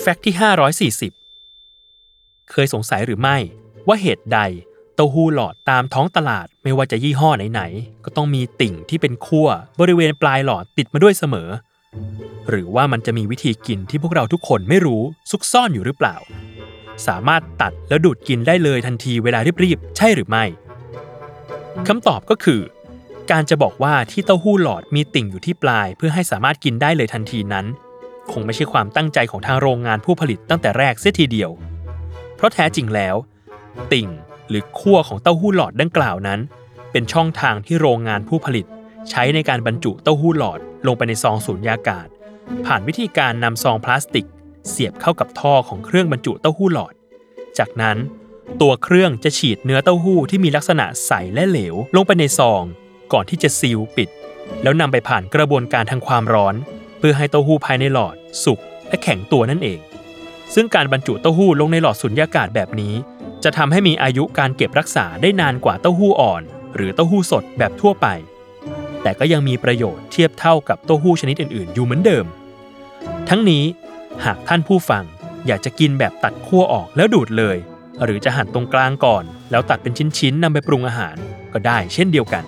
แฟกต์ที่ 540 เคยสงสัยหรือไม่ว่าเหตุใดเต้าหู้หลอดตามท้องตลาดไม่ว่าจะยี่ห้อไหนๆ ก็ต้องมีติ่งที่เป็นขั้วบริเวณปลายหลอดติดมาด้วยเสมอ หรือว่ามันจะมีวิธีกินที่พวกเราทุกคนไม่รู้ซุกซ่อนอยู่หรือเปล่า สามารถตัดแล้วดูดกินได้เลยทันทีเวลารีบๆ ใช่หรือไม่คำตอบก็คือ การจะบอกว่าที่เต้าหู้หลอดมีติ่งอยู่ที่ปลาย เพื่อให้สามารถกินได้เลยทันทีนั้น คงไม่ใช่ความตั้งใจของทางโรงงานผู้ผลิตตั้งแต่แรกเสียทีเดียว เพราะแท้จริงแล้ว ติ่งหรือขั้วของเต้าหู้หลอดดังกล่าวนั้น เป็นช่องทางที่โรงงานผู้ผลิต ใช้ในการบรรจุเต้าหู้หลอดลงไปในซองสูญญากาศ ผ่านวิธีการนำซองพลาสติก เสียบเข้ากับท่อของเครื่องบรรจุเต้าหู้หลอด จากนั้น ตัวเครื่องจะฉีดเนื้อเต้าหู้ที่มีลักษณะใสและเหลว ลงไปในซอง ก่อนที่จะซีลปิด แล้วนำไปผ่านกระบวนการทางความร้อน เพื่อให้เต้าหู้ภายในหลอด สุกและแข็งตัวนั่นเอง ซึ่งการบรรจุเต้าหู้ลงในหลอดสุญญากาศแบบนี้ จะทำให้มีอายุการเก็บรักษาได้นานกว่าเต้าหู้อ่อน หรือเต้าหู้สดแบบทั่วไป แต่ก็ยังมีประโยชน์เทียบเท่ากับเต้าหู้ชนิดอื่นๆ อยู่เหมือนเดิม ทั้งนี้หากท่านผู้ฟังอยากจะกินแบบตัดขั้วออกแล้วดูดเลย หรือจะหั่นตรงกลางก่อน แล้วตัดเป็นชิ้นๆนำไปปรุงอาหารก็ได้เช่นเดียวกัน